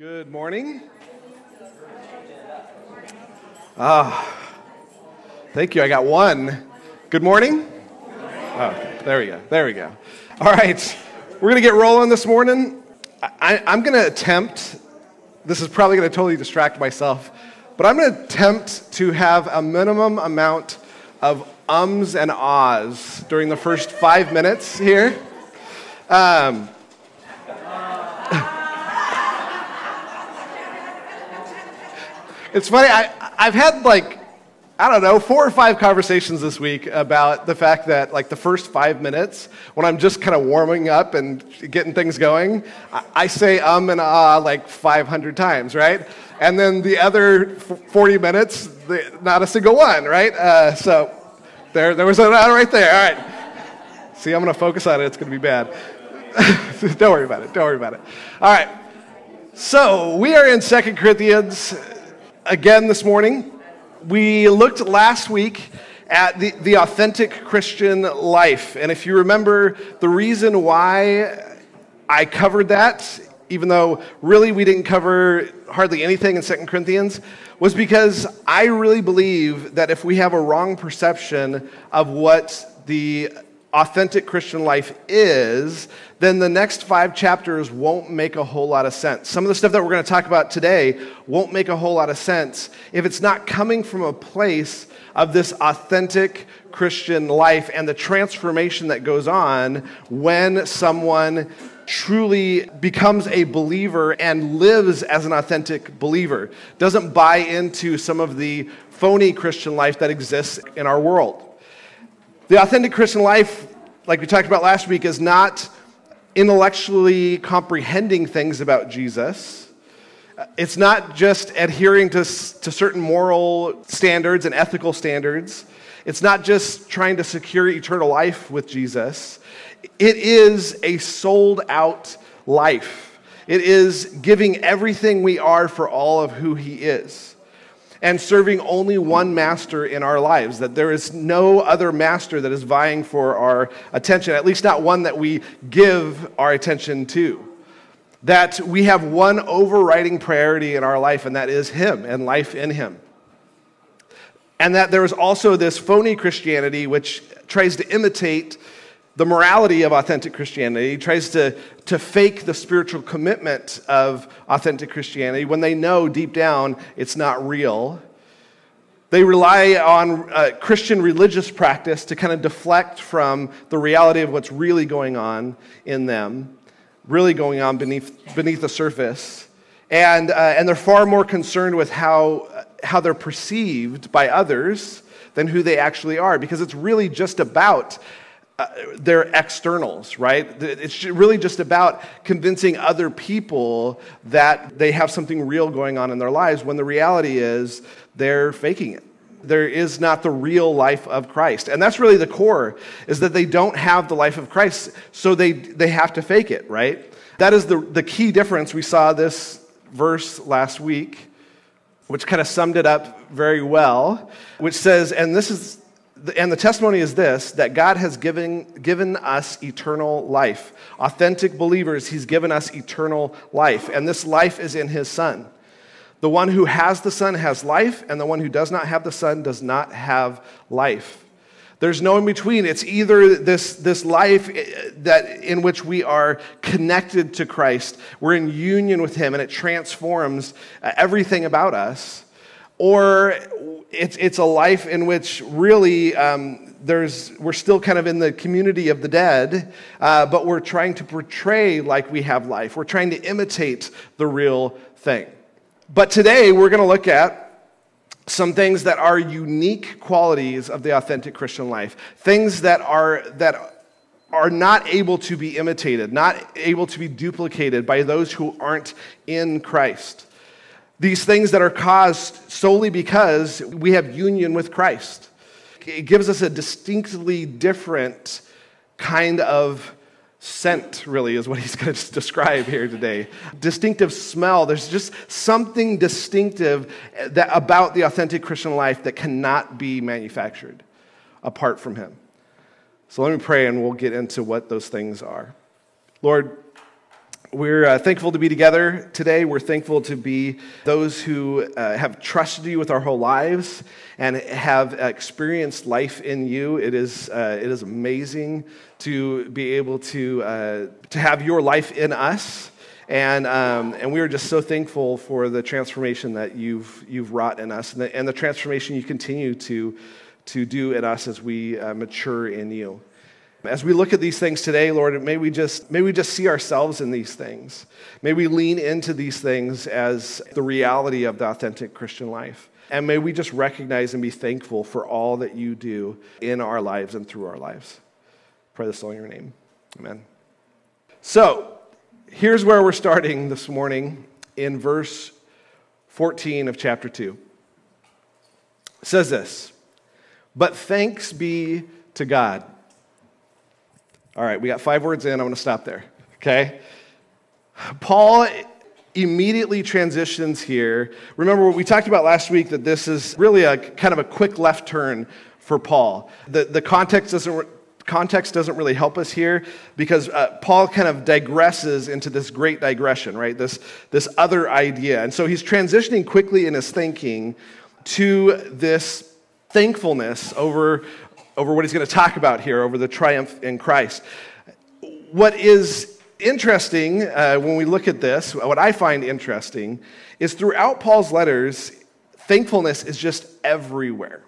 Good morning. Ah, thank you. I got one. Good morning. Oh, there we go. There we go. All right, we're gonna get rolling this morning. I, I'm gonna attempt. This is probably gonna totally distract myself, but I'm gonna attempt to have a minimum amount of ums and ahs during the first five minutes here. Um, It's funny, I, I've had like, I don't know, four or five conversations this week about the fact that, like, the first five minutes, when I'm just kind of warming up and getting things going, I, I say um and ah like 500 times, right? And then the other 40 minutes, the, not a single one, right? Uh, so there, there was an ah right there. All right. See, I'm going to focus on it. It's going to be bad. don't worry about it. Don't worry about it. All right. So we are in Second Corinthians again this morning. We looked last week at the, the authentic Christian life. And if you remember, the reason why I covered that, even though really we didn't cover hardly anything in Second Corinthians, was because I really believe that if we have a wrong perception of what the authentic Christian life is, then the next five chapters won't make a whole lot of sense. Some of the stuff that we're going to talk about today won't make a whole lot of sense if it's not coming from a place of this authentic Christian life and the transformation that goes on when someone truly becomes a believer and lives as an authentic believer, doesn't buy into some of the phony Christian life that exists in our world. The authentic Christian life, like we talked about last week, is not intellectually comprehending things about Jesus. It's not just adhering to, to certain moral standards and ethical standards. It's not just trying to secure eternal life with Jesus. It is a sold out life. It is giving everything we are for all of who He is and serving only one master in our lives, that there is no other master that is vying for our attention, at least not one that we give our attention to. That we have one overriding priority in our life, and that is Him and life in Him. And that there is also this phony Christianity which tries to imitate the morality of authentic Christianity, tries to, to fake the spiritual commitment of authentic Christianity when they know deep down it's not real. They rely on uh, Christian religious practice to kind of deflect from the reality of what's really going on in them, really going on beneath, beneath the surface. And, uh, and they're far more concerned with how, how they're perceived by others than who they actually are, because it's really just about uh, their externals, right? It's really just about convincing other people that they have something real going on in their lives when the reality is they're faking it. There is not the real life of Christ. And that's really the core, is that they don't have the life of Christ, so they, they have to fake it, right? That is the, the key difference. We saw this verse last week, which kind of summed it up very well, which says, and this is and the testimony is this that God has given, given us eternal life. Authentic believers, He's given us eternal life. And this life is in His Son. The one who has the Son has life, and the one who does not have the Son does not have life. There's no in between. It's either this, this life eh, that, in which we are connected to Christ, we're in union with Him, and it transforms uh, everything about us, or it's, it's a life in which really um, there's, we're still kind of in the community of the dead, uh, but we're trying to portray like we have life. We're trying to imitate the real thing. But today we're going to look at some things that are unique qualities of the authentic Christian life, things that are, that are not able to be imitated, not able to be duplicated by those who aren't in Christ. These things that are caused solely because we have union with Christ. It gives us a distinctly different kind of scent, really, is what he's going to describe here today. Distinctive smell. There's just something distinctive that, about the authentic Christian life that cannot be manufactured apart from him. So let me pray and we'll get into what those things are. Lord, We're uh, thankful to be together today. We're thankful to be those who uh, have trusted you with our whole lives and have experienced life in you. It is, uh, it is amazing to be able to, uh, to have your life in us. And, um, and we are just so thankful for the transformation that you've, you've wrought in us and the, and the transformation you continue to, to do in us as we uh, mature in you. As we look at these things today, Lord, may we just may we just see ourselves in these things. May we lean into these things as the reality of the authentic Christian life. And may we just recognize and be thankful for all that you do in our lives and through our lives. Pray this all in your name. Amen. So, here's where we're starting this morning in verse 14 of chapter 2. It says this, but thanks be to God all right, we got five words in. I'm going to stop there. Okay? Paul immediately transitions here. Remember what we talked about last week that this is really a kind of a quick left turn for Paul. The, the context doesn't context doesn't really help us here because uh, Paul kind of digresses into this great digression, right? This, this other idea. And so he's transitioning quickly in his thinking to this thankfulness over over what he's going to talk about here, over the triumph in Christ. What is interesting uh, when we look at this, what I find interesting, is throughout Paul's letters, thankfulness is just everywhere.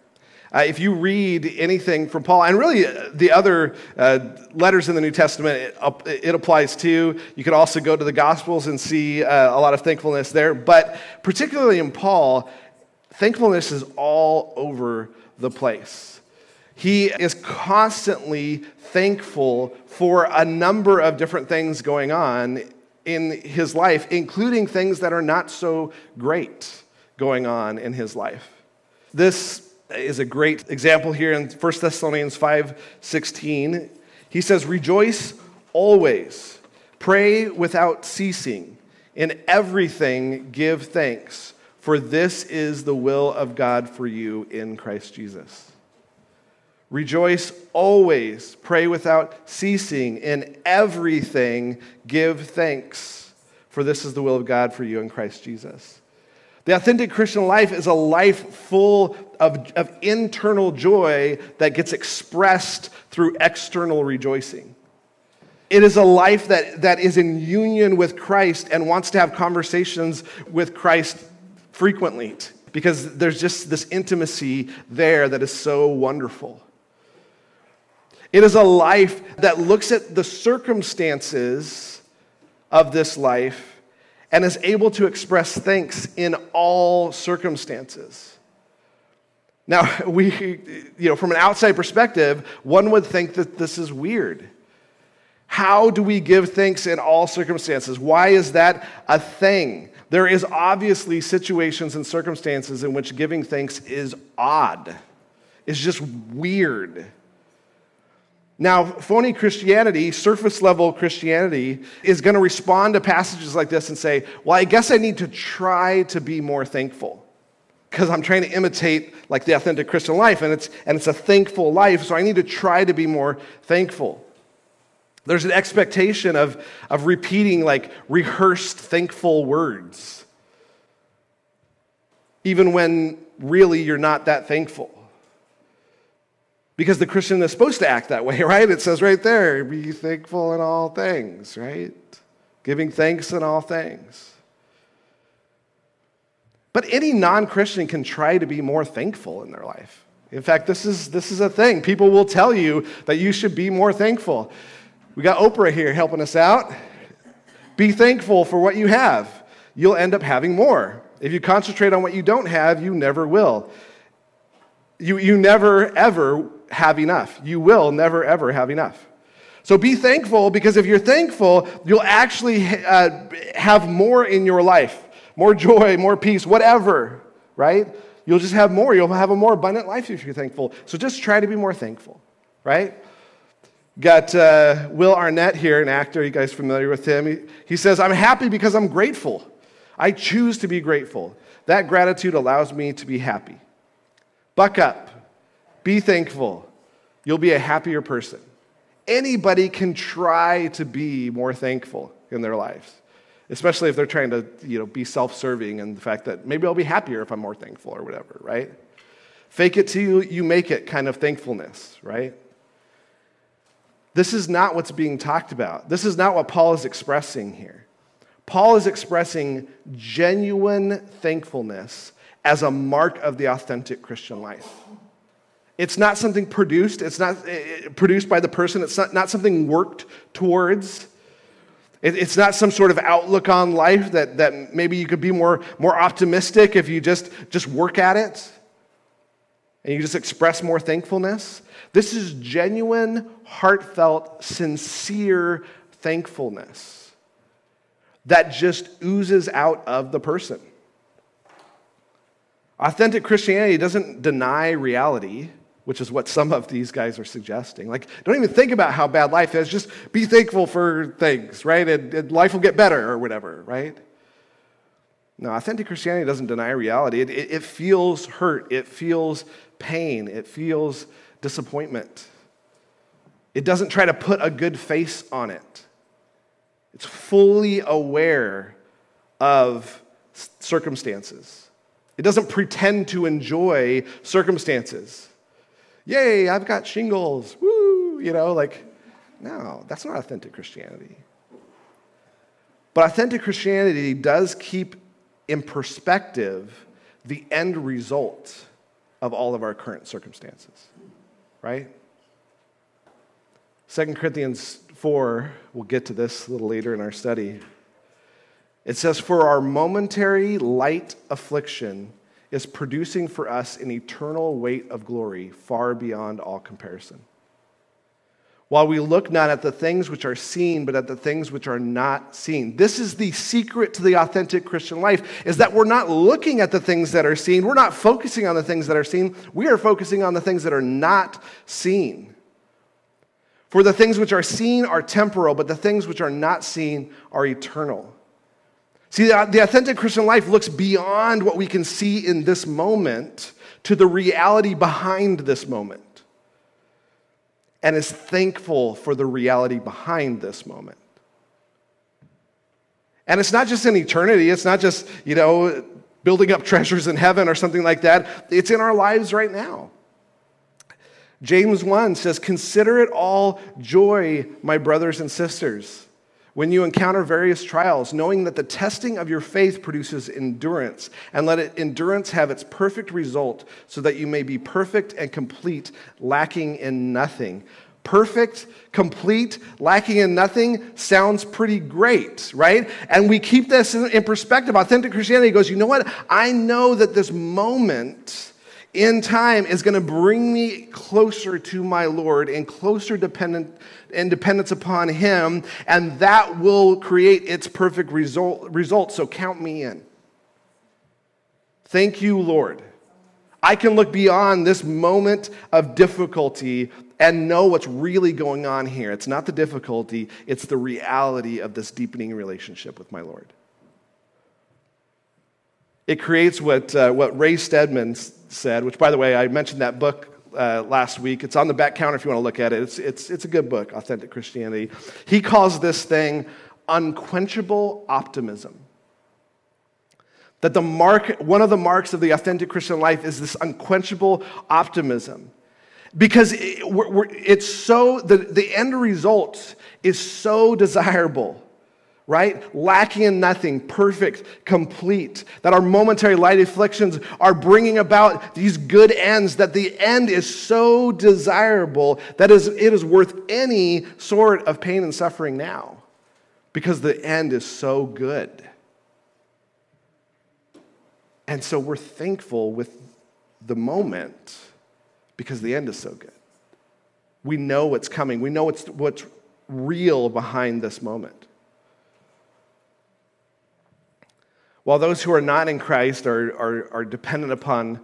Uh, if you read anything from Paul, and really uh, the other uh, letters in the New Testament, it, it, applies to. You could also go to the Gospels and see uh, a lot of thankfulness there. But particularly in Paul, thankfulness is all over the place. He is constantly thankful for a number of different things going on in his life, including things that are not so great going on in his life. This is a great example here in 1 Thessalonians 5:16. He says, "Rejoice always, pray without ceasing, in everything give thanks, for this is the will of God for you in Christ Jesus." Rejoice always, pray without ceasing, in everything give thanks, for this is the will of God for you in Christ Jesus. The authentic Christian life is a life full of, of internal joy that gets expressed through external rejoicing. It is a life that, that is in union with Christ and wants to have conversations with Christ frequently because there's just this intimacy there that is so wonderful. It is a life that looks at the circumstances of this life and is able to express thanks in all circumstances. Now, we, you know, from an outside perspective, one would think that this is weird. How do we give thanks in all circumstances? Why is that a thing? There is obviously situations and circumstances in which giving thanks is odd. It's just weird. Now, phony Christianity, surface level Christianity, is going to respond to passages like this and say, Well, I guess I need to try to be more thankful because I'm trying to imitate like the authentic Christian life, and it's, and it's a thankful life, so I need to try to be more thankful. There's an expectation of, of repeating like rehearsed thankful words, even when really you're not that thankful. Because the Christian is supposed to act that way, right? It says right there, be thankful in all things, right? Giving thanks in all things. But any non Christian can try to be more thankful in their life. In fact, this is, this is a thing. People will tell you that you should be more thankful. We got Oprah here helping us out. Be thankful for what you have. You'll end up having more. If you concentrate on what you don't have, you never will. You, you never, ever have enough. You will never, ever have enough. So be thankful because if you're thankful, you'll actually uh, have more in your life more joy, more peace, whatever, right? You'll just have more. You'll have a more abundant life if you're thankful. So just try to be more thankful, right? Got uh, Will Arnett here, an actor. You guys familiar with him? He, he says, I'm happy because I'm grateful. I choose to be grateful. That gratitude allows me to be happy. Buck up. Be thankful. You'll be a happier person. Anybody can try to be more thankful. in their lives, especially if they're trying to you know, be self serving and the fact that maybe I'll be happier if I'm more thankful or whatever, right? Fake it till you make it kind of thankfulness, right? This is not what's being talked about. This is not what Paul is expressing here. Paul is expressing genuine thankfulness as a mark of the authentic Christian life. It's not something produced, it's not eh, eh, produced by the person, it's not, not something worked towards. it's not some sort of outlook on life that, that maybe you could be more, more optimistic if you just, just work at it and you just express more thankfulness. This is genuine, heartfelt, sincere thankfulness that just oozes out of the person. Authentic Christianity doesn't deny reality, which is what some of these guys are suggesting. Like, don't even think about how bad life is, just be thankful for things, right? And, and life will get better or whatever, right? No, authentic Christianity doesn't deny reality. It, it, it feels hurt, it feels pain, it feels disappointment. It doesn't try to put a good face on it. It's fully aware of circumstances. It doesn't pretend to enjoy circumstances. Yay, I've got shingles. Woo, you know, like, no, that's not authentic Christianity. But authentic Christianity does keep in perspective the end result of all of our current circumstances, right? 2 Corinthians 4, we'll get to this a little later in our study. It says, For our momentary light affliction is producing for us an eternal weight of glory far beyond all comparison. While we look not at the things which are seen but at the things which are not seen. This is the secret to the authentic christian life is that we're not looking at the things that are seen. We're not focusing on the things that are seen. We are focusing on the things that are not seen. For the things which are seen are temporal but the things which are not seen are eternal see the, the authentic christian life looks beyond what we can see in this moment to the reality behind this moment and is thankful for the reality behind this moment. And it's not just in eternity, it's not just, you know, building up treasures in heaven or something like that. It's in our lives right now. James 1 says, Consider it all joy, my brothers and sisters when you encounter various trials, knowing that the testing of your faith produces endurance, and let it, endurance have its perfect result, so that you may be perfect and complete, lacking in nothing. Perfect, complete, lacking in nothing sounds pretty great, right? And we keep this in perspective. Authentic Christianity goes, you know what? I know that this moment in time is going to bring me closer to my Lord and closer dependent and dependence upon Him, and that will create its perfect result, result. So count me in. Thank you, Lord. I can look beyond this moment of difficulty and know what's really going on here. It's not the difficulty, it's the reality of this deepening relationship with my Lord. It creates what, uh, what Ray Stedman said, which, by the way, I mentioned that book uh, last week. It's on the back counter if you want to look at it. It's, it's, it's a good book, Authentic Christianity. He calls this thing unquenchable optimism. That the mark, one of the marks of the authentic Christian life is this unquenchable optimism. Because it, we're, we're, it's so, the, the end result is so desirable right? Lacking in nothing, perfect, complete. That our momentary light afflictions are bringing about these good ends, that the end is so desirable that it is worth any sort of pain and suffering now because the end is so good. And so we're thankful with the moment because the end is so good. We know what's coming, we know what's, what's real behind this moment. While those who are not in Christ are, are, are dependent upon,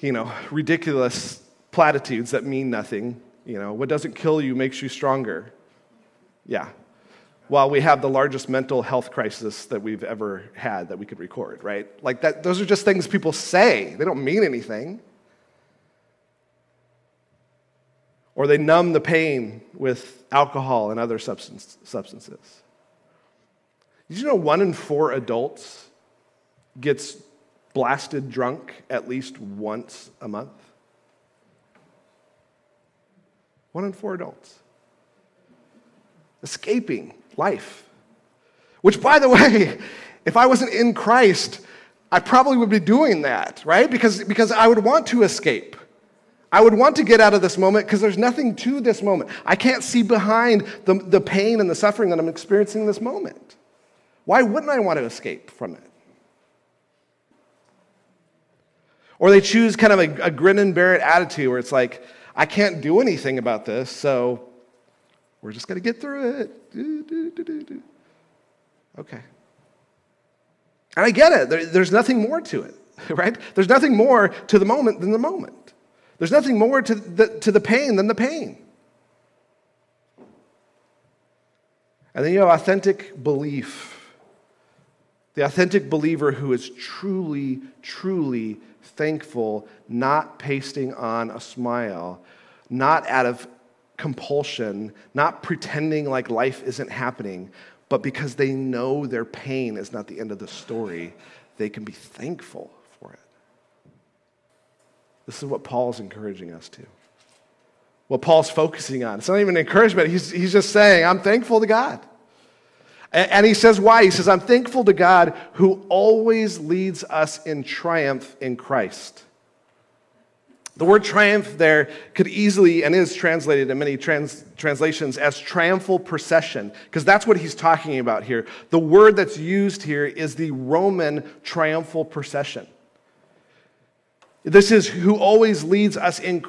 you know, ridiculous platitudes that mean nothing, you know, what doesn't kill you makes you stronger. Yeah. While we have the largest mental health crisis that we've ever had that we could record, right? Like that, those are just things people say. They don't mean anything. Or they numb the pain with alcohol and other substance, substances. Did you know one in four adults gets blasted drunk at least once a month? One in four adults. Escaping life. Which, by the way, if I wasn't in Christ, I probably would be doing that, right? Because, because I would want to escape. I would want to get out of this moment because there's nothing to this moment. I can't see behind the, the pain and the suffering that I'm experiencing in this moment. Why wouldn't I want to escape from it? Or they choose kind of a, a grin and bear it attitude where it's like, I can't do anything about this, so we're just going to get through it. Do, do, do, okay. And I get it. There, there's nothing more to it, right? There's nothing more to the moment than the moment. There's nothing more to the, to the pain than the pain. And then you have authentic belief. The authentic believer who is truly, truly thankful, not pasting on a smile, not out of compulsion, not pretending like life isn't happening, but because they know their pain is not the end of the story, they can be thankful for it. This is what Paul's encouraging us to. What Paul's focusing on. It's not even encouragement. He's, he's just saying, I'm thankful to God. And, he says, why? He says, I'm thankful to God who always leads us in triumph in Christ. The word triumph there could easily and is translated in many trans, translations as triumphal procession, because that's what he's talking about here. The word that's used here is the Roman triumphal procession. This is who always leads us in,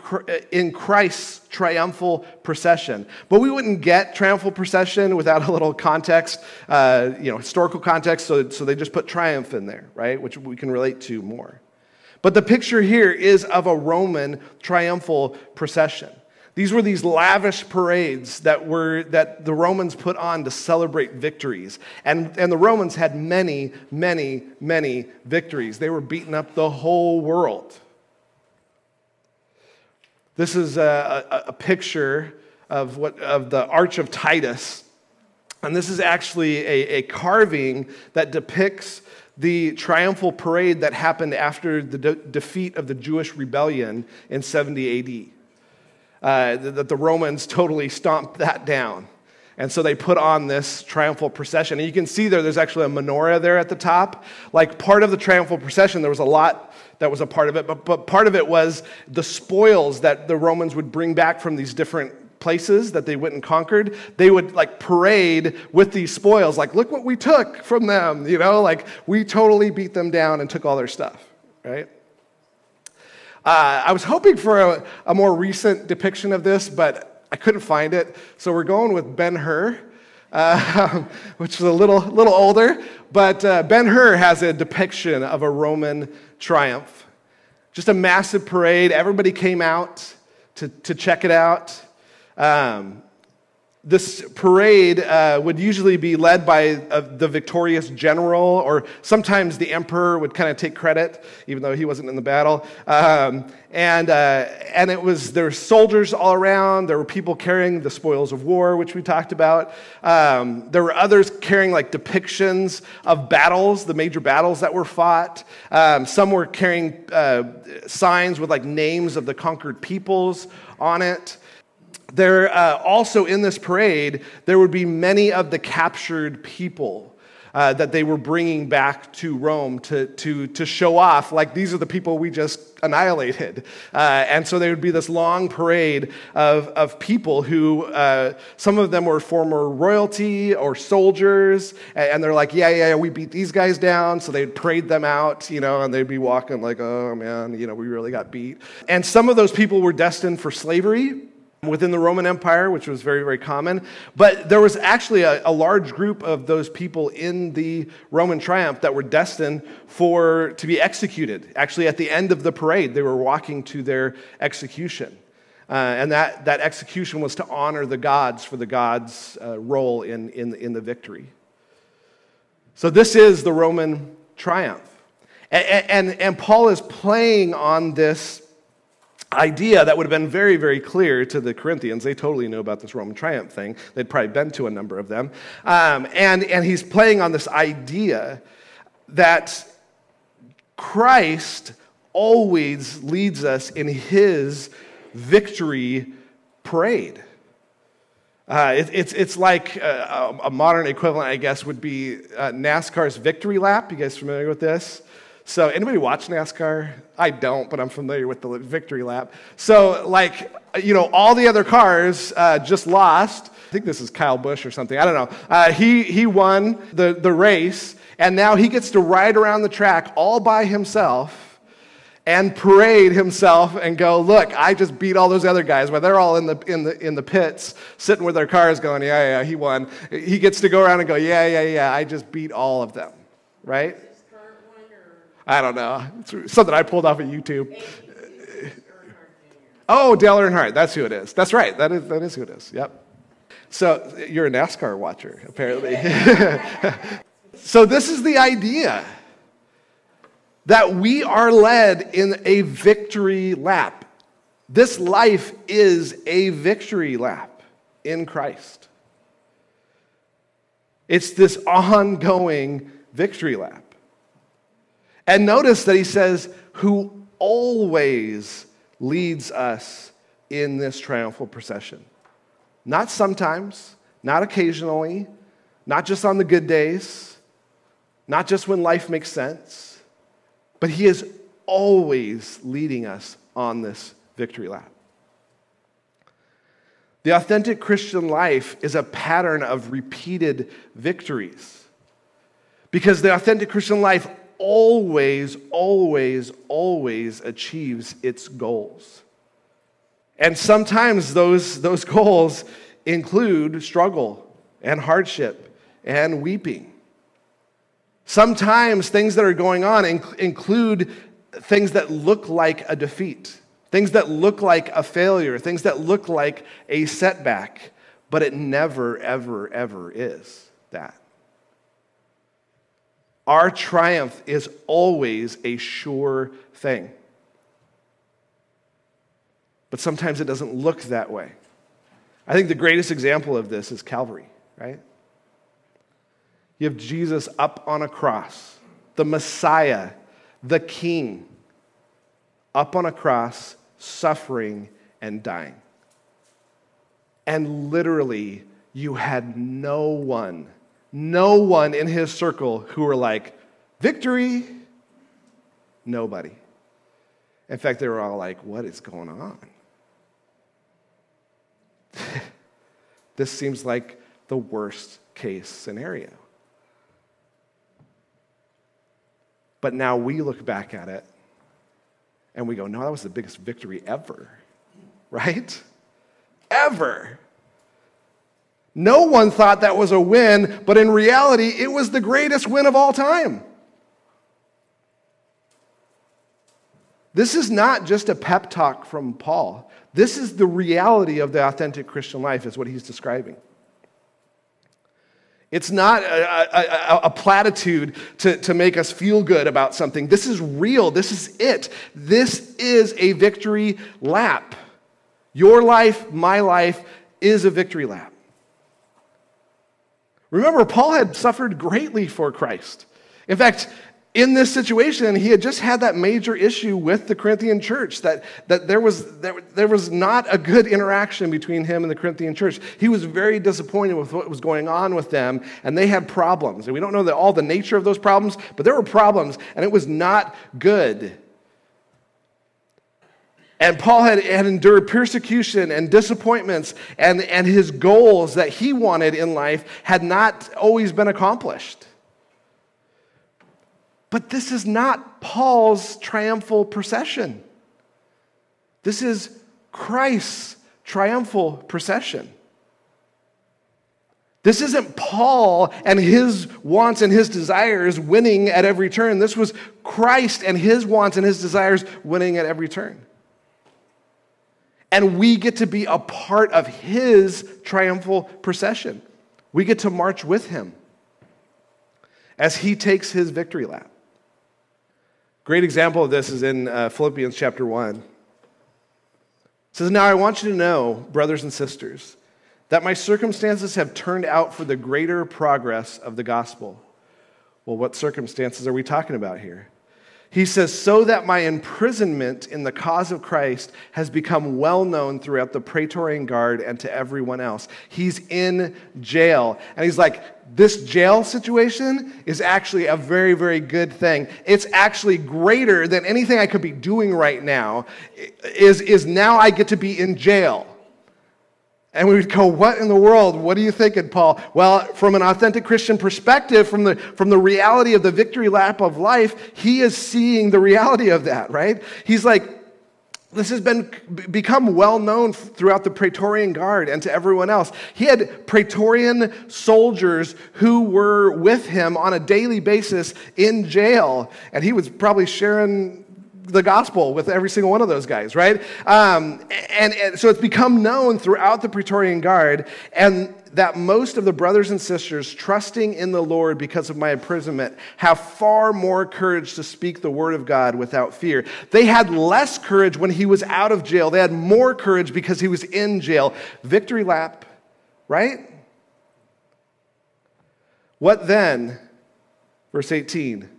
in Christ's triumphal procession. But we wouldn't get triumphal procession without a little context, uh, you know, historical context, so, so they just put triumph in there, right? Which we can relate to more. But the picture here is of a Roman triumphal procession. These were these lavish parades that, were, that the Romans put on to celebrate victories. And, and the Romans had many, many, many victories. They were beating up the whole world. This is a, a, a picture of, what, of the Arch of Titus. And this is actually a, a carving that depicts the triumphal parade that happened after the de- defeat of the Jewish rebellion in 70 AD. Uh, that the Romans totally stomped that down. And so they put on this triumphal procession. And you can see there, there's actually a menorah there at the top. Like part of the triumphal procession, there was a lot that was a part of it, but, but part of it was the spoils that the Romans would bring back from these different places that they went and conquered, they would like parade with these spoils, like, look what we took from them, you know, like we totally beat them down and took all their stuff, right? Uh, I was hoping for a, a, more recent depiction of this, but I couldn't find it. So we're going with Ben Hur, uh, which is a little, little older. But uh, Ben Hur has a depiction of a Roman triumph. Just a massive parade. Everybody came out to, to check it out. Um, this parade uh, would usually be led by uh, the victorious general, or sometimes the emperor would kind of take credit, even though he wasn't in the battle. Um, and, uh, and it was, there were soldiers all around. There were people carrying the spoils of war, which we talked about. Um, there were others carrying like depictions of battles, the major battles that were fought. Um, some were carrying uh, signs with like names of the conquered peoples on it there uh, also in this parade there would be many of the captured people uh, that they were bringing back to rome to, to, to show off like these are the people we just annihilated. Uh, and so there would be this long parade of, of people who uh, some of them were former royalty or soldiers and they're like yeah yeah we beat these guys down. So they'd parade them out you know and they'd be walking like oh man you know we really got beat. And some of those people were destined for slavery within the Roman Empire, which was very, very common. But there was actually a, a, large group of those people in the Roman triumph that were destined for to be executed. Actually, at the end of the parade, they were walking to their execution. Uh, and that, that execution was to honor the gods for the gods' uh, role in, in, in the victory. So, this is the Roman triumph. And, and, and Paul is playing on this idea that would have been very, very clear to the Corinthians. They totally knew about this Roman triumph thing. They'd probably been to a number of them. Um, and, and he's playing on this idea that Christ always leads us in his victory parade. Uh, it, it's, it's like a, a, modern equivalent, I guess, would be uh, NASCAR's victory lap. You guys familiar with this? So, anybody watch NASCAR? I don't, but I'm familiar with the victory lap. So, like, you know, all the other cars uh, just lost. I think this is Kyle Busch or something. I don't know. Uh, he, he won the, the race, and now he gets to ride around the track all by himself and parade himself and go, look, I just beat all those other guys. While they're all in the, in the, in the pits, sitting with their cars going, yeah, yeah, he won. He gets to go around and go, yeah, yeah, yeah, I just beat all of them, right? I don't know. It's something I pulled off of YouTube. Oh, Dale Earnhardt. That's who it is. That's right. That is, that is who it is. Yep. So you're a NASCAR watcher, apparently. so this is the idea that we are led in a victory lap. This life is a victory lap in Christ. It's this ongoing victory lap. And notice that he says, who always leads us in this triumphal procession. Not sometimes, not occasionally, not just on the good days, not just when life makes sense but He is always leading us on this victory lap. The authentic Christian life is a pattern of repeated victories. Because the authentic Christian life always, always, always achieves its goals. And sometimes those, those goals include struggle and hardship and weeping. Sometimes things that are going on inc- include things that look like a defeat, things that look like a failure, things that look like a setback, but it never, ever, ever is that. Our triumph is always a sure thing. But sometimes it doesn't look that way. I think the greatest example of this is Calvary, right? You have Jesus up on a cross, the Messiah, the King, up on a cross, suffering and dying. And literally, you had no one, no one in his circle who were like, victory. Nobody. In fact, they were all like, what is going on? this seems like the worst case scenario. But now we look back at it and we go, no, that was the biggest victory ever, right? Ever. No one thought that was a win, but in reality, it was the greatest win of all time. This is not just a pep talk from Paul. This is the reality of the authentic Christian life, is what he's describing. It's not a, a, a, platitude to, to make us feel good about something. This is real. This is it. This is a victory lap. Your life, my life, is a victory lap. Remember, Paul had suffered greatly for Christ. In fact, in this situation, he had just had that major issue with the Corinthian church, that, that there, was, there, there was not a good interaction between him and the Corinthian church. He was very disappointed with what was going on with them, and they had problems. And we don't know the, all the nature of those problems, but there were problems, and it was not good. And Paul had, had endured persecution and disappointments, and, and his goals that he wanted in life had not always been accomplished. But this is not Paul's triumphal procession. This is Christ's triumphal procession. This isn't Paul and his wants and his desires winning at every turn. This was Christ and his wants and his desires winning at every turn. And we get to be a part of his triumphal procession. We get to march with him as he takes his victory lap. Great example of this is in uh, Philippians chapter 1. says, Now I want you to know, brothers and sisters, that my circumstances have turned out for the greater progress of the gospel. Well, what circumstances are we talking about here? He says, so that my imprisonment in the cause of Christ has become well known throughout the Praetorian Guard and to everyone else. He's in jail. And he's like, this jail situation is actually a very, very good thing. It's actually greater than anything I could be doing right now, is, is now I get to be in jail. And we would go, What in the world? What are you thinking, Paul? Well, from an authentic Christian perspective, from the, from the reality of the victory lap of life, he is seeing the reality of that, right? He's like, this has been become well known throughout the Praetorian Guard and to everyone else. He had Praetorian soldiers who were with him on a daily basis in jail, and he was probably sharing the gospel with every single one of those guys, right? Um, and, and so it's become known throughout the Praetorian Guard, and that most of the brothers and sisters trusting in the Lord because of my imprisonment have far more courage to speak the word of God without fear. They had less courage when he was out of jail, they had more courage because he was in jail. Victory lap, right? What then? Verse 18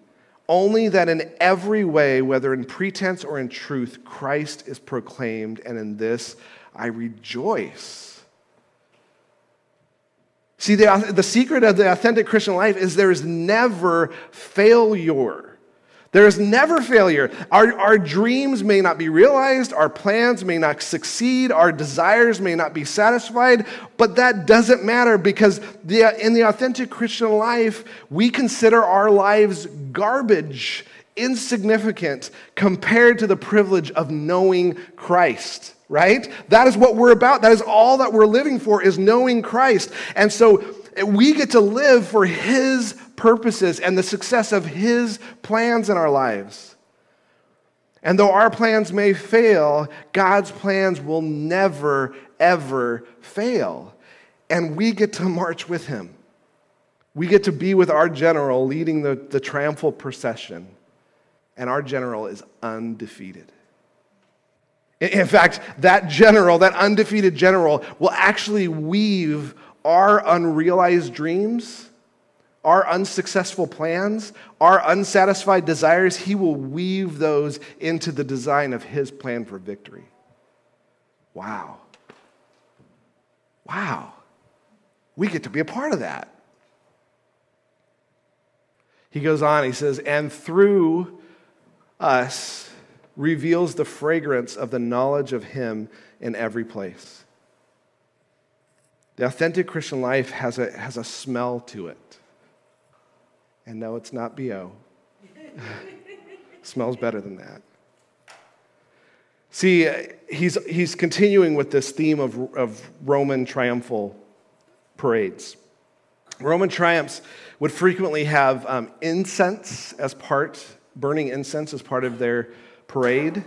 only that in every way, whether in pretense or in truth, Christ is proclaimed, and in this I rejoice. See, the, the secret of the authentic Christian life is there is never failure. There is never failure. Our, our dreams may not be realized, our plans may not succeed, our desires may not be satisfied, but that doesn't matter because the, in the authentic Christian life, we consider our lives garbage, insignificant compared to the privilege of knowing Christ right? That is what we're about. That is all that we're living for is knowing Christ. And so we get to live for his purposes and the success of His plans in our lives. And though our plans may fail, God's plans will never, ever fail. And we get to march with Him. We get to be with our general leading the, the triumphal procession. And our general is undefeated. In fact, that general, that undefeated general, will actually weave our unrealized dreams our unsuccessful plans, our unsatisfied desires, He will weave those into the design of His plan for victory. Wow. Wow. We get to be a part of that. He goes on, he says, and through us reveals the fragrance of the knowledge of Him in every place. The authentic Christian life has a, has a smell to it. And no, it's not BO. Smells better than that. See, he's, he's continuing with this theme of, of Roman triumphal parades. Roman triumphs would frequently have um, incense as part, burning incense as part of their parade.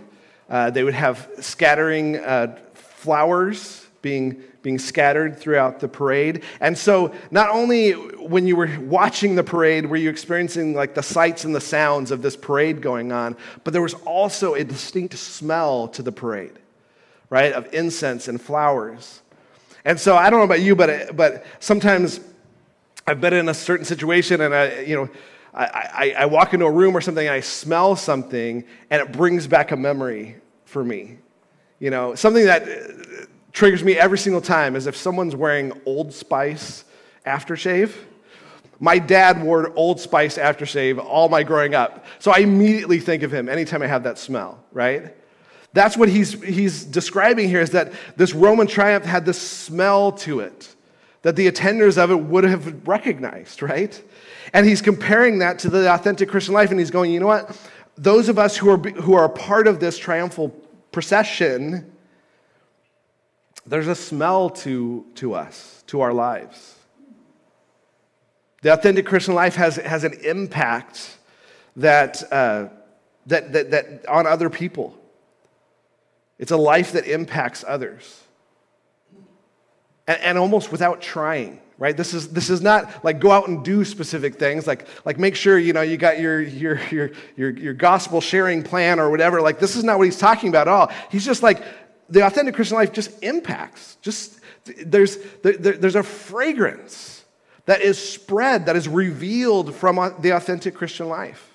Uh, they would have scattering uh, flowers being being scattered throughout the parade. And so, not only when you were watching the parade were you experiencing like the sights and the sounds of this parade going on, but there was also a distinct smell to the parade, right? Of incense and flowers. And so, I don't know about you, but, but sometimes I've been in a certain situation and I, you know, I, I, I walk into a room or something and I smell something and it brings back a memory for me. You know, something that triggers me every single time is if someone's wearing Old Spice aftershave. My dad wore Old Spice aftershave all my growing up. So I immediately think of him anytime I have that smell, right? That's what he's, he's describing here is that this Roman triumph had this smell to it that the attenders of it would have recognized, right? And he's comparing that to the authentic Christian life, and he's going, you know what? Those of us who are, who are part of this triumphal procession there's a smell to, to us, to our lives. The authentic Christian life has, has an impact that, uh, that, that, that on other people. It's a life that impacts others. And, and almost without trying right this is this is not like go out and do specific things like like make sure you know you got your your your your, your gospel sharing plan or whatever like this is not what he's talking about at all he's just like the authentic Christian life just impacts. Just there's, there, there's a fragrance that is spread, that is revealed from the authentic Christian life.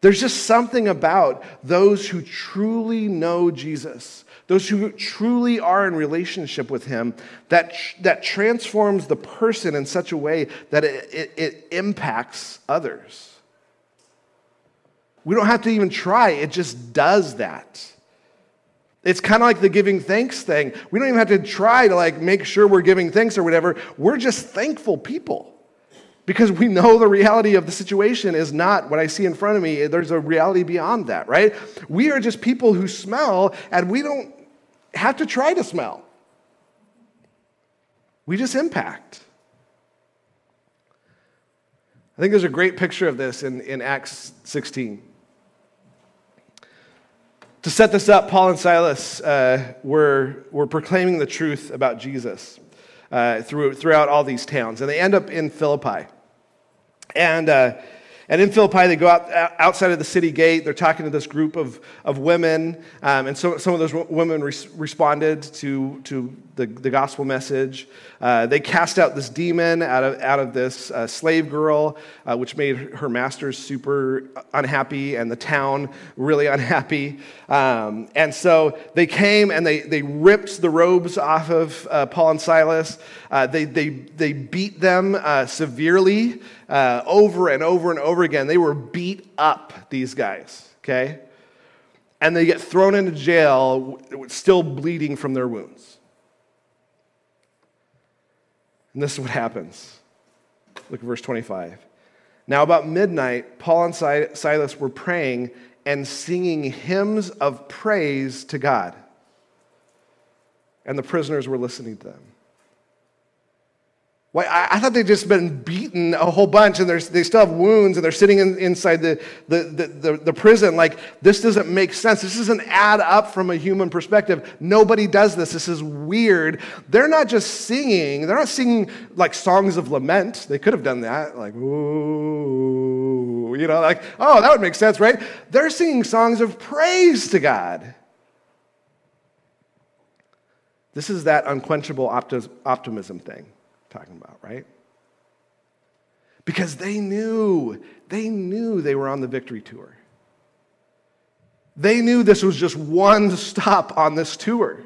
There's just something about those who truly know Jesus, those who truly are in relationship with Him, that, that transforms the person in such a way that it, it, it impacts others. We don't have to even try, it just does that. It's kind of like the giving thanks thing. We don't even have to try to like make sure we're giving thanks or whatever. We're just thankful people because we know the reality of the situation is not what I see in front of me. There's a reality beyond that, right? We are just people who smell and we don't have to try to smell. We just impact. I think there's a great picture of this in, in Acts 16. To set this up, Paul and Silas uh, were, were proclaiming the truth about Jesus uh, through, throughout all these towns. And they end up in Philippi. And, uh, and in Philippi, they go out, outside of the city gate. They're talking to this group of, of women. Um, and so, some of those women responded to, to the, the gospel message. Uh, they cast out this demon out of, out of this uh, slave girl, uh, which made her masters super unhappy and the town really unhappy. Um, and so they came and they, they ripped the robes off of uh, Paul and Silas. Uh, they, they, they beat them uh, severely over and over and over again. They were beat up, these guys, okay? And they get thrown into jail, still bleeding from their wounds. And this is what happens. Look at verse 25. Now, about midnight, Paul and Silas were praying and singing hymns of praise to God. And the prisoners were listening to them. Why, I, thought they'd just been beaten a whole bunch and they still have wounds and they're sitting in, inside the, the, the, the, the prison. Like, this doesn't make sense. This doesn't add up from a human perspective. Nobody does this. This is weird. They're not just singing, they're not singing like songs of lament. They could have done that, like, ooh, you know, like, oh, that would make sense, right? They're singing songs of praise to God. This is that unquenchable optimism thing talking about, right? Because they knew, they knew they were on the victory tour. They knew this was just one stop on this tour.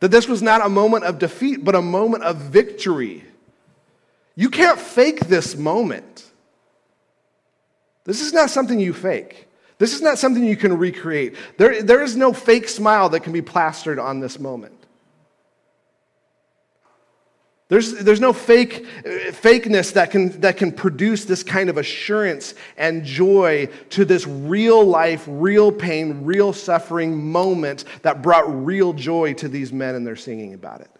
That this was not a moment of defeat, but a moment of victory. You can't fake this moment. This is not something you fake. This is not something you can recreate. There, there is no fake smile that can be plastered on this moment. There's, there's no fake, fakeness that can, that can produce this kind of assurance and joy to this real life, real pain, real suffering moment that brought real joy to these men and they're singing about it.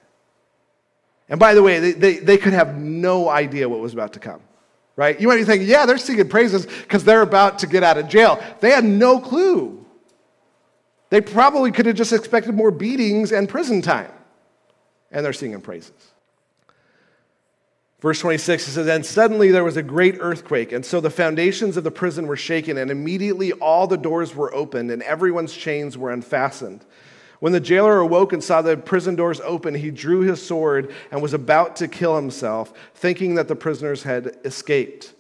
And by the way, they, they, they could have no idea what was about to come, right? You might be thinking, yeah, they're singing praises because they're about to get out of jail. They had no clue. They probably could have just expected more beatings and prison time. And they're singing praises. Verse 26, it says, And suddenly there was a great earthquake, and so the foundations of the prison were shaken, and immediately all the doors were opened, and everyone's chains were unfastened. When the jailer awoke and saw the prison doors open, he drew his sword and was about to kill himself, thinking that the prisoners had escaped.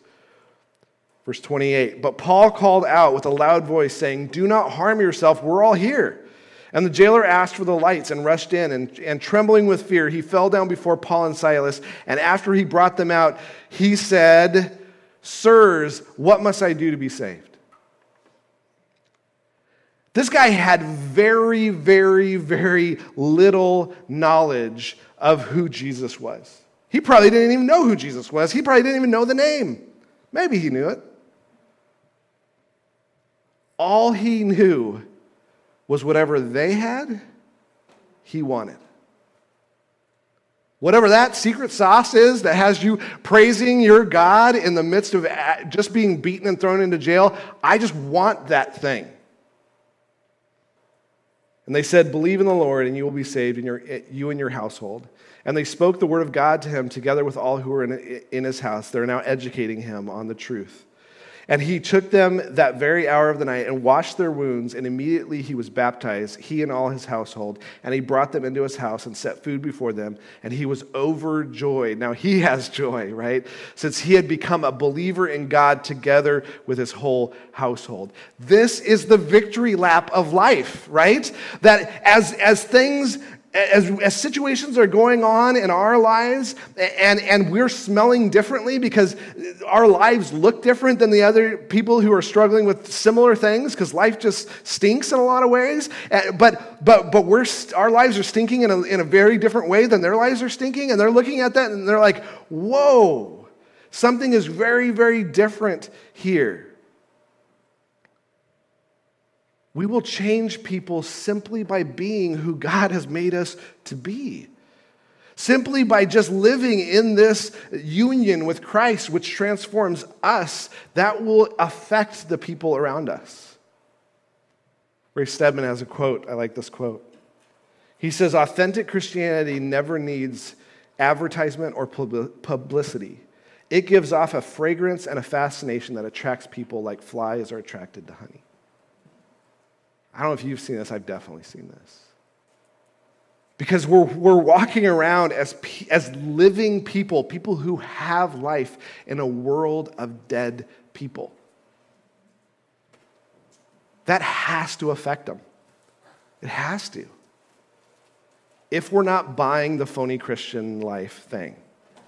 Verse 28, But Paul called out with a loud voice, saying, Do not harm yourself, we're all here. And the jailer asked for the lights and rushed in, and, and trembling with fear, he fell down before Paul and Silas. And after he brought them out, he said, Sirs, what must I do to be saved? This guy had very, very, very little knowledge of who Jesus was. He probably didn't even know who Jesus was. He probably didn't even know the name. Maybe he knew it. All he knew was whatever they had, he wanted. Whatever that secret sauce is that has you praising your God in the midst of uh, just being beaten and thrown into jail, I just want that thing. And they said, Believe in the Lord, and you will be saved, in your, you and your household. And they spoke the word of God to him together with all who were in, in his house. They're now educating him on the truth. And he took them that very hour of the night and washed their wounds, and immediately he was baptized, he and all his household. And he brought them into his house and set food before them, and he was overjoyed. Now he has joy, right? Since he had become a believer in God together with his whole household. This is the victory lap of life, right? That as, as things as, as situations are going on in our lives and, and we're smelling differently because our lives look different than the other people who are struggling with similar things because life just stinks in a lot of ways. But but but we're our lives are stinking in a, in a very different way than their lives are stinking and they're looking at that and they're like whoa something is very very different here we will change people simply by being who God has made us to be. Simply by just living in this union with Christ, which transforms us, that will affect the people around us. Ray Stedman has a quote. I like this quote. He says, Authentic Christianity never needs advertisement or publicity. It gives off a fragrance and a fascination that attracts people like flies are attracted to honey. I don't know if you've seen this, I've definitely seen this. Because we're, we're walking around as, as living people, people who have life in a world of dead people. That has to affect them. It has to. If we're not buying the phony Christian life thing,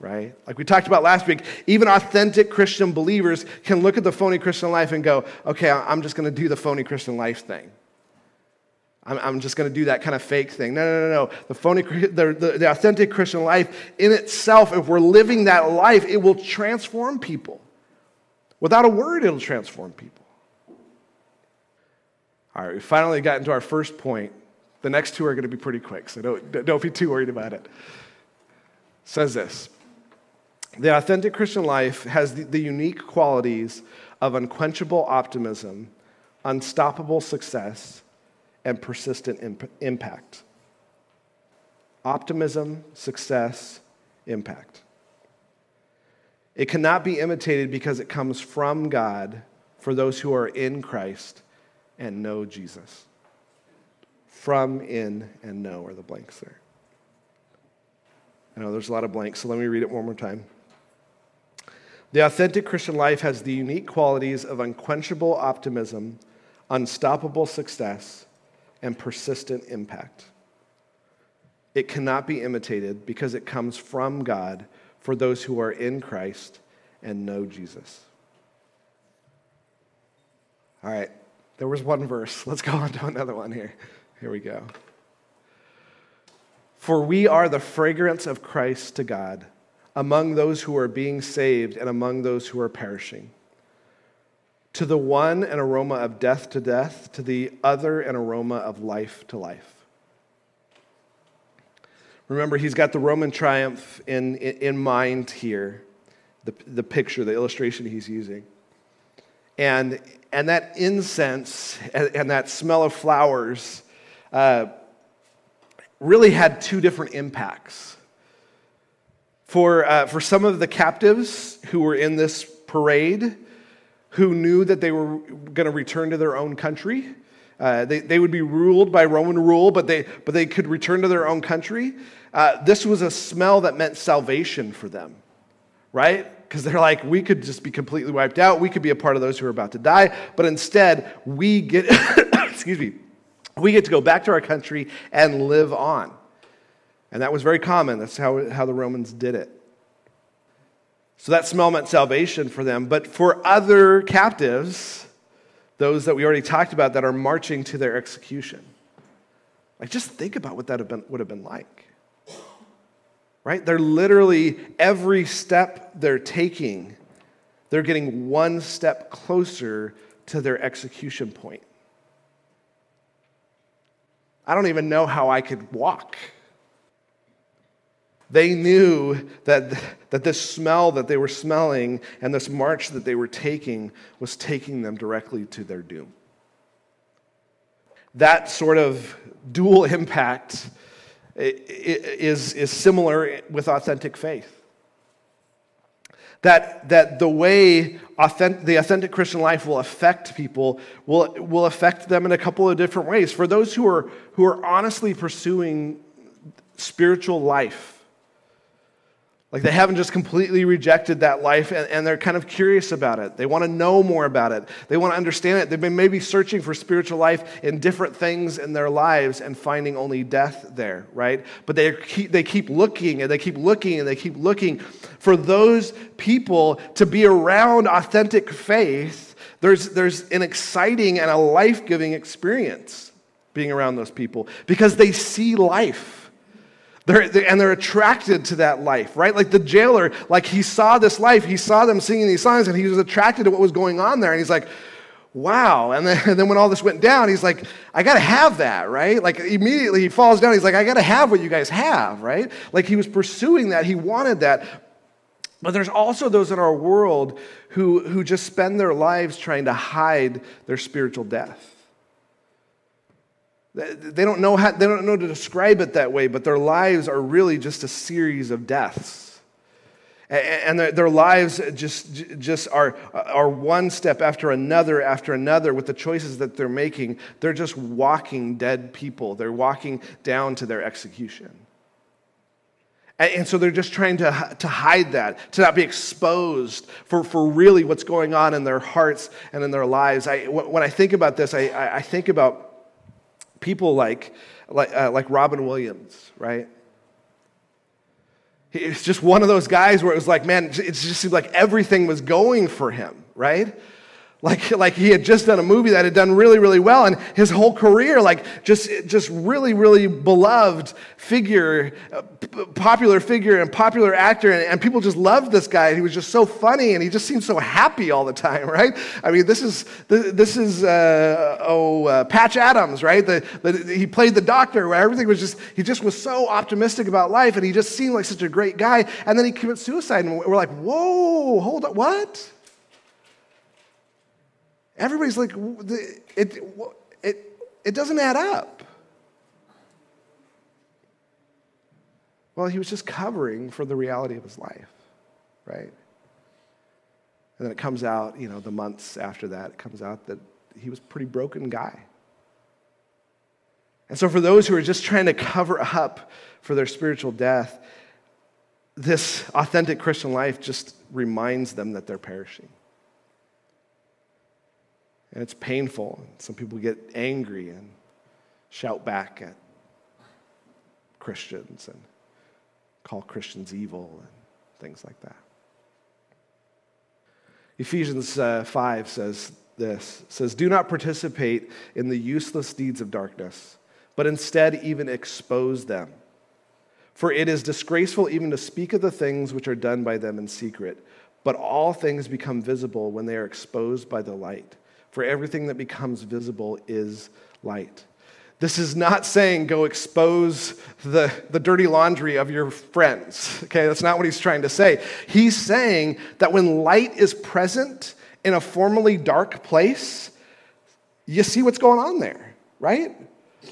right? Like we talked about last week, even authentic Christian believers can look at the phony Christian life and go, okay, I'm just going to do the phony Christian life thing. I'm, I'm just going to do that kind of fake thing. No, no, no, no. The phony, the, the, the authentic Christian life in itself, if we're living that life, it will transform people. Without a word, it'll transform people. All right, we finally got into our first point. The next two are going to be pretty quick, so don't, don't be too worried about it. it says this The authentic Christian life has the, the unique qualities of unquenchable optimism, unstoppable success, and persistent imp- impact. Optimism, success, impact. It cannot be imitated because it comes from God for those who are in Christ and know Jesus. From, in, and know are the blanks there. I know there's a lot of blanks, so let me read it one more time. The authentic Christian life has the unique qualities of unquenchable optimism, unstoppable success, and persistent impact. It cannot be imitated because it comes from God for those who are in Christ and know Jesus. All right, there was one verse. Let's go on to another one here. Here we go. For we are the fragrance of Christ to God among those who are being saved and among those who are perishing. To the one, an aroma of death to death, to the other, an aroma of life to life. Remember, he's got the Roman triumph in, in mind here, the, the picture, the illustration he's using. And, and that incense and, and that smell of flowers uh, really had two different impacts. For, uh, for some of the captives who were in this parade, who knew that they were going to return to their own country. Uh, they, they would be ruled by Roman rule, but they, but they could return to their own country. Uh, this was a smell that meant salvation for them, right? Because they're like, we could just be completely wiped out. We could be a part of those who are about to die. But instead, we get, excuse me, we get to go back to our country and live on. And that was very common. That's how, how the Romans did it. So that smell meant salvation for them. But for other captives, those that we already talked about that are marching to their execution, like just think about what that would have been like. Right? They're literally, every step they're taking, they're getting one step closer to their execution point. I don't even know how I could walk. They knew that, that this smell that they were smelling and this march that they were taking was taking them directly to their doom. That sort of dual impact is, is similar with authentic faith. That, that the way authentic, the authentic Christian life will affect people will, will affect them in a couple of different ways. For those who are, who are honestly pursuing spiritual life, like they haven't just completely rejected that life and, and, they're kind of curious about it. They want to know more about it. They want to understand it. They've been maybe searching for spiritual life in different things in their lives and finding only death there, right? But they keep, they keep looking and they keep looking and they keep looking. For those people to be around authentic faith, there's, there's an exciting and a life giving experience being around those people because they see life they're, they, and they're attracted to that life, right? Like the jailer, like he saw this life, he saw them singing these songs, and he was attracted to what was going on there. And he's like, wow. And then, and then when all this went down, he's like, I got to have that, right? Like immediately he falls down. He's like, I got to have what you guys have, right? Like he was pursuing that, he wanted that. But there's also those in our world who, who just spend their lives trying to hide their spiritual death. They don't know how, they don't know to describe it that way, but their lives are really just a series of deaths. And their, lives just, just are, are one step after another after another with the choices that they're making. They're just walking dead people. They're walking down to their execution. And, so they're just trying to, to hide that, to not be exposed for, for really what's going on in their hearts and in their lives. I, when I think about this, I, I think about people like, like, uh, like Robin Williams, right? He's just one of those guys where it was like, man, it just seemed like everything was going for him, right? Like, like he had just done a movie that had done really, really well, and his whole career, like just, just really, really beloved figure, uh, popular figure, and popular actor, and, and, people just loved this guy. He was just so funny, and he just seemed so happy all the time, right? I mean, this is this is uh, oh uh, Patch Adams, right? The, the, he played the doctor, where everything was just he just was so optimistic about life, and he just seemed like such a great guy. And then he commits suicide, and we're like, whoa, hold on, what? Everybody's like, it, it, it doesn't add up. Well, he was just covering for the reality of his life, right? And then it comes out, you know, the months after that, it comes out that he was a pretty broken guy. And so, for those who are just trying to cover up for their spiritual death, this authentic Christian life just reminds them that they're perishing. And it's painful. Some people get angry and shout back at Christians and call Christians evil and things like that. Ephesians uh, 5 says this says do not participate in the useless deeds of darkness but instead even expose them for it is disgraceful even to speak of the things which are done by them in secret but all things become visible when they are exposed by the light for everything that becomes visible is light. This is not saying go expose the, the dirty laundry of your friends. Okay, that's not what he's trying to say. He's saying that when light is present in a formerly dark place, you see what's going on there, right?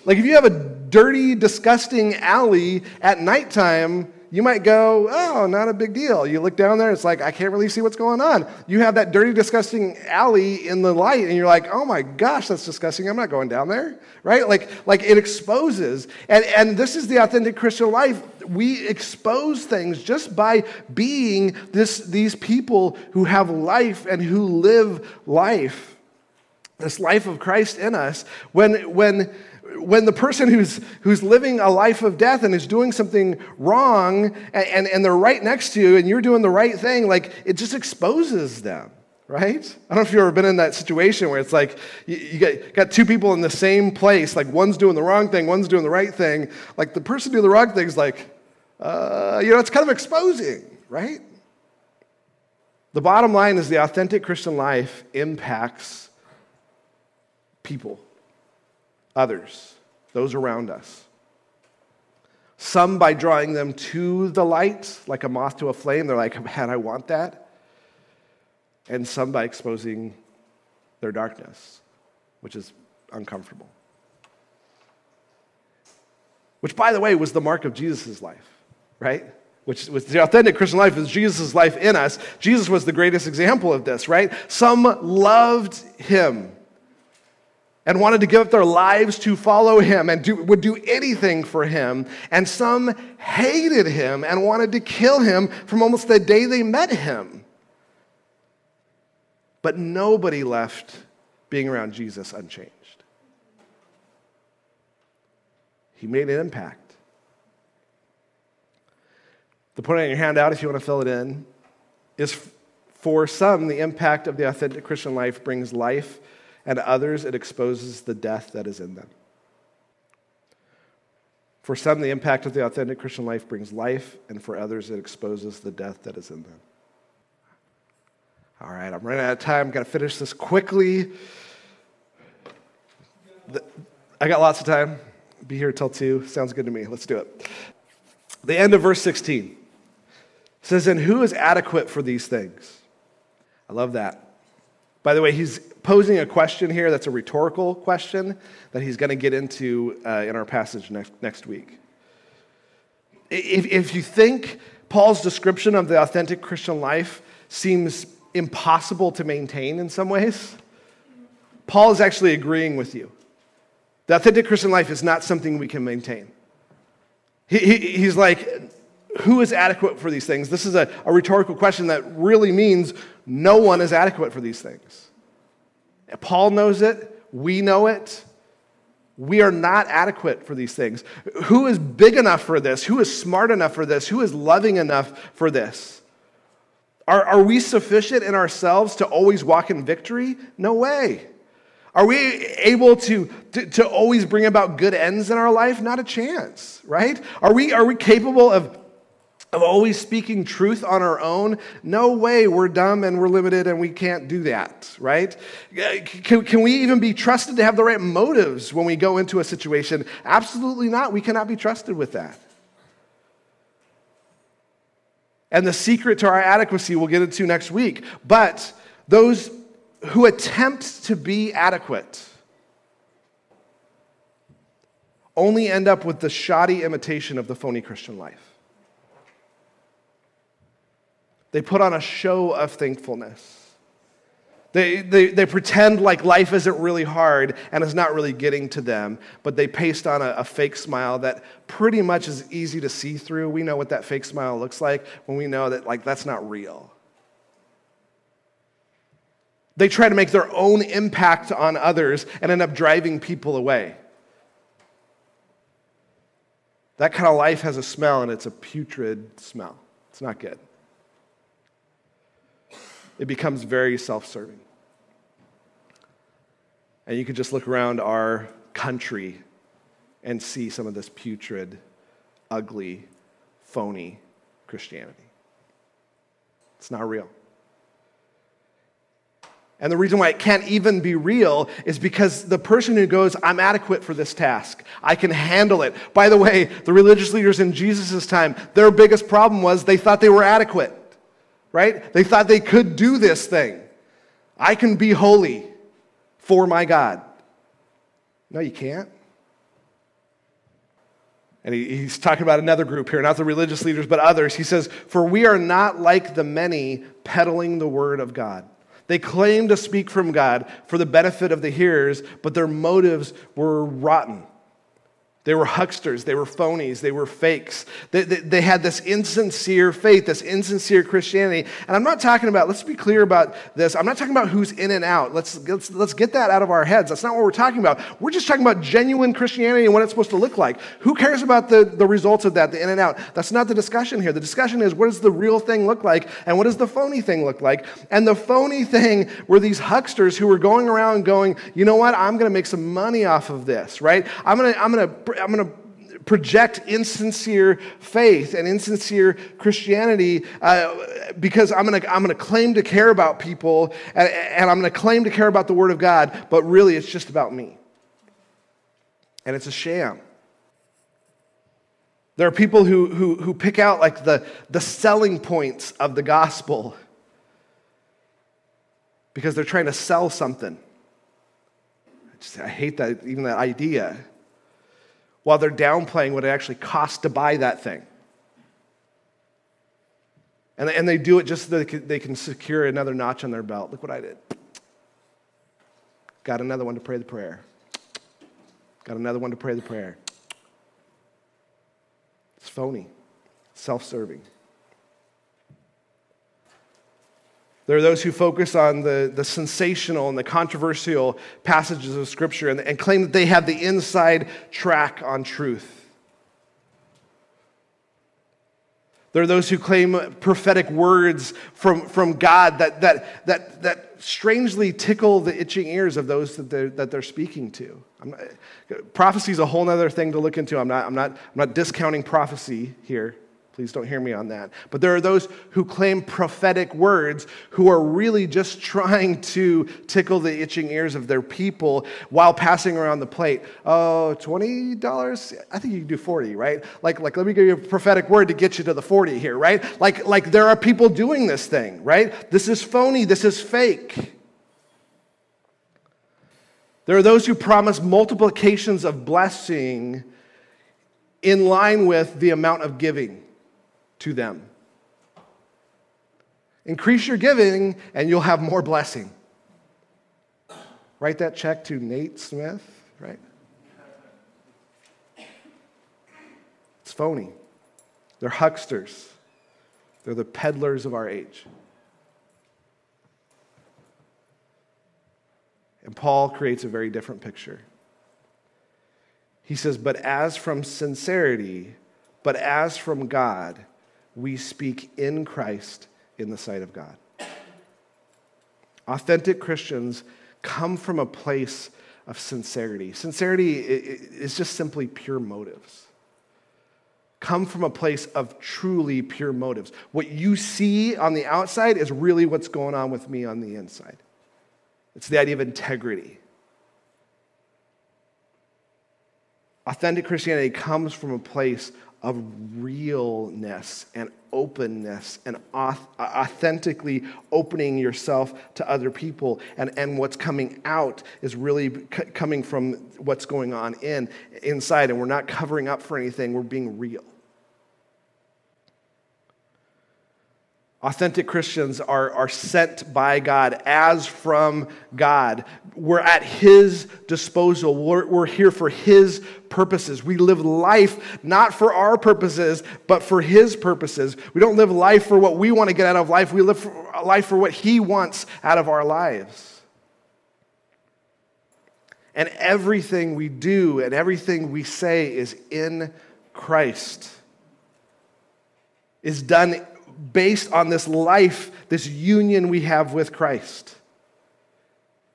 Like if you have a dirty, disgusting alley at nighttime, you might go, oh, not a big deal. You look down there, it's like, I can't really see what's going on. You have that dirty, disgusting alley in the light, and you're like, oh my gosh, that's disgusting. I'm not going down there, right? Like, like it exposes. And, and this is the authentic Christian life. We expose things just by being this, these people who have life and who live life, this life of Christ in us. When, when, when the person who's, who's living a life of death and is doing something wrong and, and, and, they're right next to you and you're doing the right thing, like it just exposes them, right? I don't know if you've ever been in that situation where it's like you, you got, got two people in the same place, like one's doing the wrong thing, one's doing the right thing. Like the person doing the wrong thing is like, uh, you know, it's kind of exposing, right? The bottom line is the authentic Christian life impacts people others, those around us. Some by drawing them to the light, like a moth to a flame. They're like, man, I want that. And some by exposing their darkness, which is uncomfortable. Which, by the way, was the mark of Jesus' life, right? which was the authentic Christian life is Jesus' life in us. Jesus was the greatest example of this, right? Some loved him and wanted to give up their lives to follow him and do, would do anything for him. And some hated him and wanted to kill him from almost the day they met him. But nobody left being around Jesus unchanged. He made an impact. The point on your handout, if you want to fill it in, is for some, the impact of the authentic Christian life brings life, and others, it exposes the death that is in them. For some, the impact of the authentic Christian life brings life, and for others, it exposes the death that is in them. All right, I'm running out of time. Got to finish this quickly. I got lots of time. Be here till 2. Sounds good to me. Let's do it. The end of verse 16 says, And who is adequate for these things? I love that. By the way, he's posing a question here that's a rhetorical question that he's going to get into uh, in our passage next, next week. If, if you think Paul's description of the authentic Christian life seems impossible to maintain in some ways, Paul is actually agreeing with you. The authentic Christian life is not something we can maintain. He, he, he's like, who is adequate for these things? This is a, a rhetorical question that really means no one is adequate for these things. Paul knows it. We know it. We are not adequate for these things. Who is big enough for this? Who is smart enough for this? Who is loving enough for this? Are, are we sufficient in ourselves to always walk in victory? No way. Are we able to, to, to, always bring about good ends in our life? Not a chance, right? Are we, are we capable of of always speaking truth on our own. No way, we're dumb and we're limited and we can't do that, right? Can, can, we even be trusted to have the right motives when we go into a situation? Absolutely not. We cannot be trusted with that. And the secret to our adequacy we'll get into next week. But those who attempt to be adequate only end up with the shoddy imitation of the phony Christian life. They put on a show of thankfulness. They, they, they pretend like life isn't really hard and it's not really getting to them, but they paste on a, a fake smile that pretty much is easy to see through. We know what that fake smile looks like when we know that like that's not real. They try to make their own impact on others and end up driving people away. That kind of life has a smell, and it's a putrid smell. It's not good it becomes very self serving. And you can just look around our country and see some of this putrid, ugly, phony Christianity. It's not real. And the reason why it can't even be real is because the person who goes, I'm adequate for this task, I can handle it. By the way, the religious leaders in Jesus' time, their biggest problem was they thought they were adequate right? They thought they could do this thing. I can be holy for my God. No, you can't. And he, he's talking about another group here, not the religious leaders, but others. He says, For we are not like the many peddling the word of God. They claim to speak from God for the benefit of the hearers, but their motives were rotten. They were hucksters, they were phonies, they were fakes. They, they, they, had this insincere faith, this insincere Christianity. And I'm not talking about, let's be clear about this, I'm not talking about who's in and out. Let's, let's, let's get that out of our heads. That's not what we're talking about. We're just talking about genuine Christianity and what it's supposed to look like. Who cares about the, the results of that, the in and out? That's not the discussion here. The discussion is what does the real thing look like and what does the phony thing look like? And the phony thing were these hucksters who were going around going, you know what, I'm going to make some money off of this, right? I'm going to, I'm going to, I'm going to project insincere faith and insincere Christianity uh, because I'm going to I'm to claim to care about people and, and I'm going to claim to care about the Word of God, but really it's just about me. And it's a sham. There are people who, who, who pick out like the, the selling points of the gospel because they're trying to sell something. I, just, I hate that, even that idea while they're downplaying what it actually costs to buy that thing. And, and they do it just so they can, they can secure another notch on their belt. Look what I did. Got another one to pray the prayer. Got another one to pray the prayer. It's phony, self serving. There are those who focus on the, the sensational and the controversial passages of Scripture and, and claim that they have the inside track on truth. There are those who claim prophetic words from, from God that, that, that, that strangely tickle the itching ears of those that they're, that they're speaking to. prophecy is a whole other thing to look into. I'm not, I'm, not, I'm not discounting prophecy here. Please don't hear me on that. But there are those who claim prophetic words who are really just trying to tickle the itching ears of their people while passing around the plate. Oh, $20? I think you can do 40, right? Like, like let me give you a prophetic word to get you to the 40 here, right? Like, like there are people doing this thing, right? This is phony, this is fake. There are those who promise multiplications of blessing in line with the amount of giving to them. Increase your giving and you'll have more blessing. Write that check to Nate Smith, right? It's phony. They're hucksters. They're the peddlers of our age. And Paul creates a very different picture. He says, But as from sincerity, but as from God, we speak in Christ in the sight of God. Authentic Christians come from a place of sincerity. Sincerity is just simply pure motives. Come from a place of truly pure motives. What you see on the outside is really what's going on with me on the inside. It's the idea of integrity. Authentic Christianity comes from a place of realness and openness and authentically opening yourself to other people. And, and what's coming out is really coming from what's going on in, inside. And we're not covering up for anything, we're being real. Authentic Christians are, are sent by God as from God. We're at His disposal. We're, we're here for His purposes. We live life not for our purposes, but for His purposes. We don't live life for what we want to get out of life. We live for, life for what He wants out of our lives. And everything we do and everything we say is in Christ, is done based on this life, this union we have with Christ,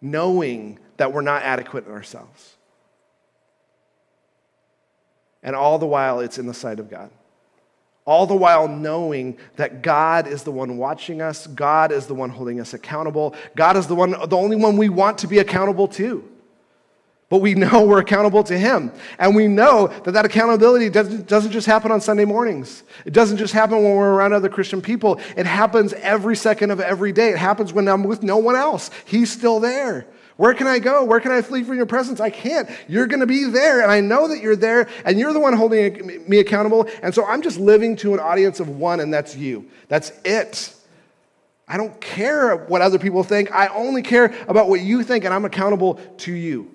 knowing that we're not adequate in ourselves. And all the while, it's in the sight of God. All the while knowing that God is the one watching us, God is the one holding us accountable, God is the one, the only one we want to be accountable to. But we know we're accountable to Him. And we know that that accountability doesn't, doesn't just happen on Sunday mornings. It doesn't just happen when we're around other Christian people. It happens every second of every day. It happens when I'm with no one else. He's still there. Where can I go? Where can I flee from your presence? I can't. You're going to be there, and I know that you're there, and you're the one holding me accountable. And so I'm just living to an audience of one, and that's you. That's it. I don't care what other people think. I only care about what you think, and I'm accountable to you.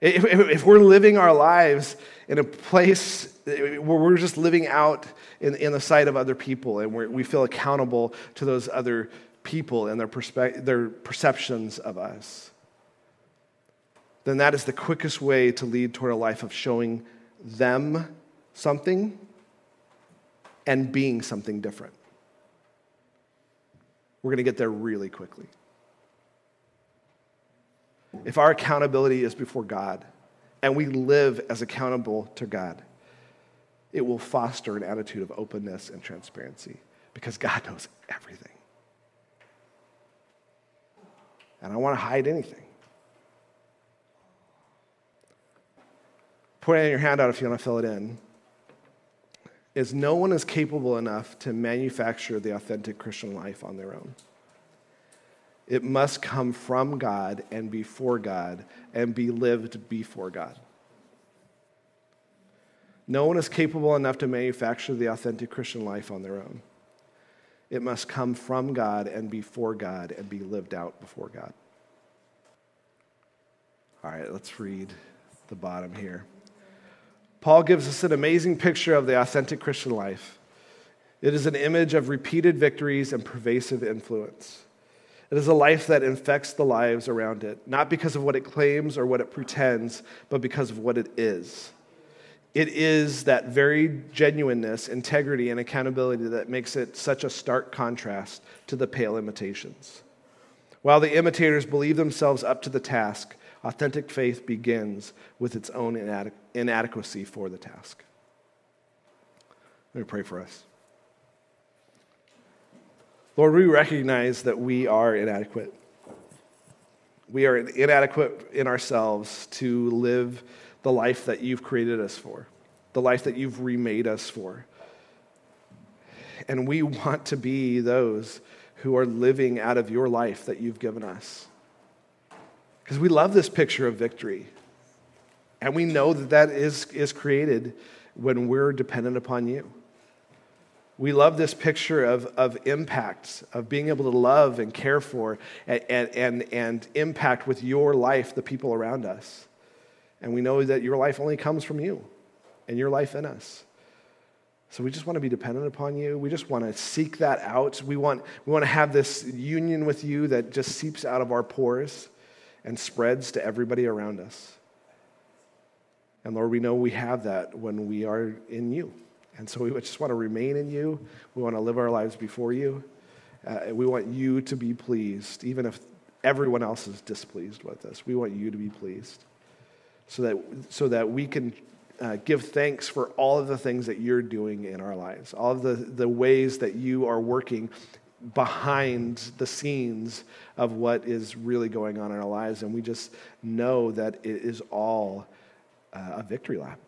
If, if, we're living our lives in a place where we're just living out in, in the sight of other people and we feel accountable to those other people and their, perspe- their perceptions of us, then that is the quickest way to lead toward a life of showing them something and being something different. We're going to get there really quickly. If our accountability is before God and we live as accountable to God, it will foster an attitude of openness and transparency because God knows everything. And I want to hide anything. Put in your handout if you want to fill it in. Is no one is capable enough to manufacture the authentic Christian life on their own. It must come from God and before God and be lived before God. No one is capable enough to manufacture the authentic Christian life on their own. It must come from God and before God and be lived out before God. All right, let's read the bottom here. Paul gives us an amazing picture of the authentic Christian life. It is an image of repeated victories and pervasive influence. It is a life that infects the lives around it, not because of what it claims or what it pretends, but because of what it is. It is that very genuineness, integrity, and accountability that makes it such a stark contrast to the pale imitations. While the imitators believe themselves up to the task, authentic faith begins with its own inadequacy for the task. Let me pray for us. Lord, we recognize that we are inadequate. We are inadequate in ourselves to live the life that you've created us for, the life that you've remade us for. And we want to be those who are living out of your life that you've given us. Because we love this picture of victory. And we know that that is, is created when we're dependent upon you. We love this picture of, of impact, of being able to love and care for and, and, and impact with your life the people around us. And we know that your life only comes from you and your life in us. So we just want to be dependent upon you. We just want to seek that out. We want, we want to have this union with you that just seeps out of our pores and spreads to everybody around us. And Lord, we know we have that when we are in you. And so we just want to remain in you. We want to live our lives before you. Uh, we want you to be pleased, even if everyone else is displeased with us. We want you to be pleased so that, so that we can uh, give thanks for all of the things that you're doing in our lives, all of the, the ways that you are working behind the scenes of what is really going on in our lives. And we just know that it is all uh, a victory lap.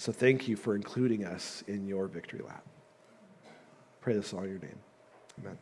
So thank you for including us in your victory lap. Pray this all in your name. Amen.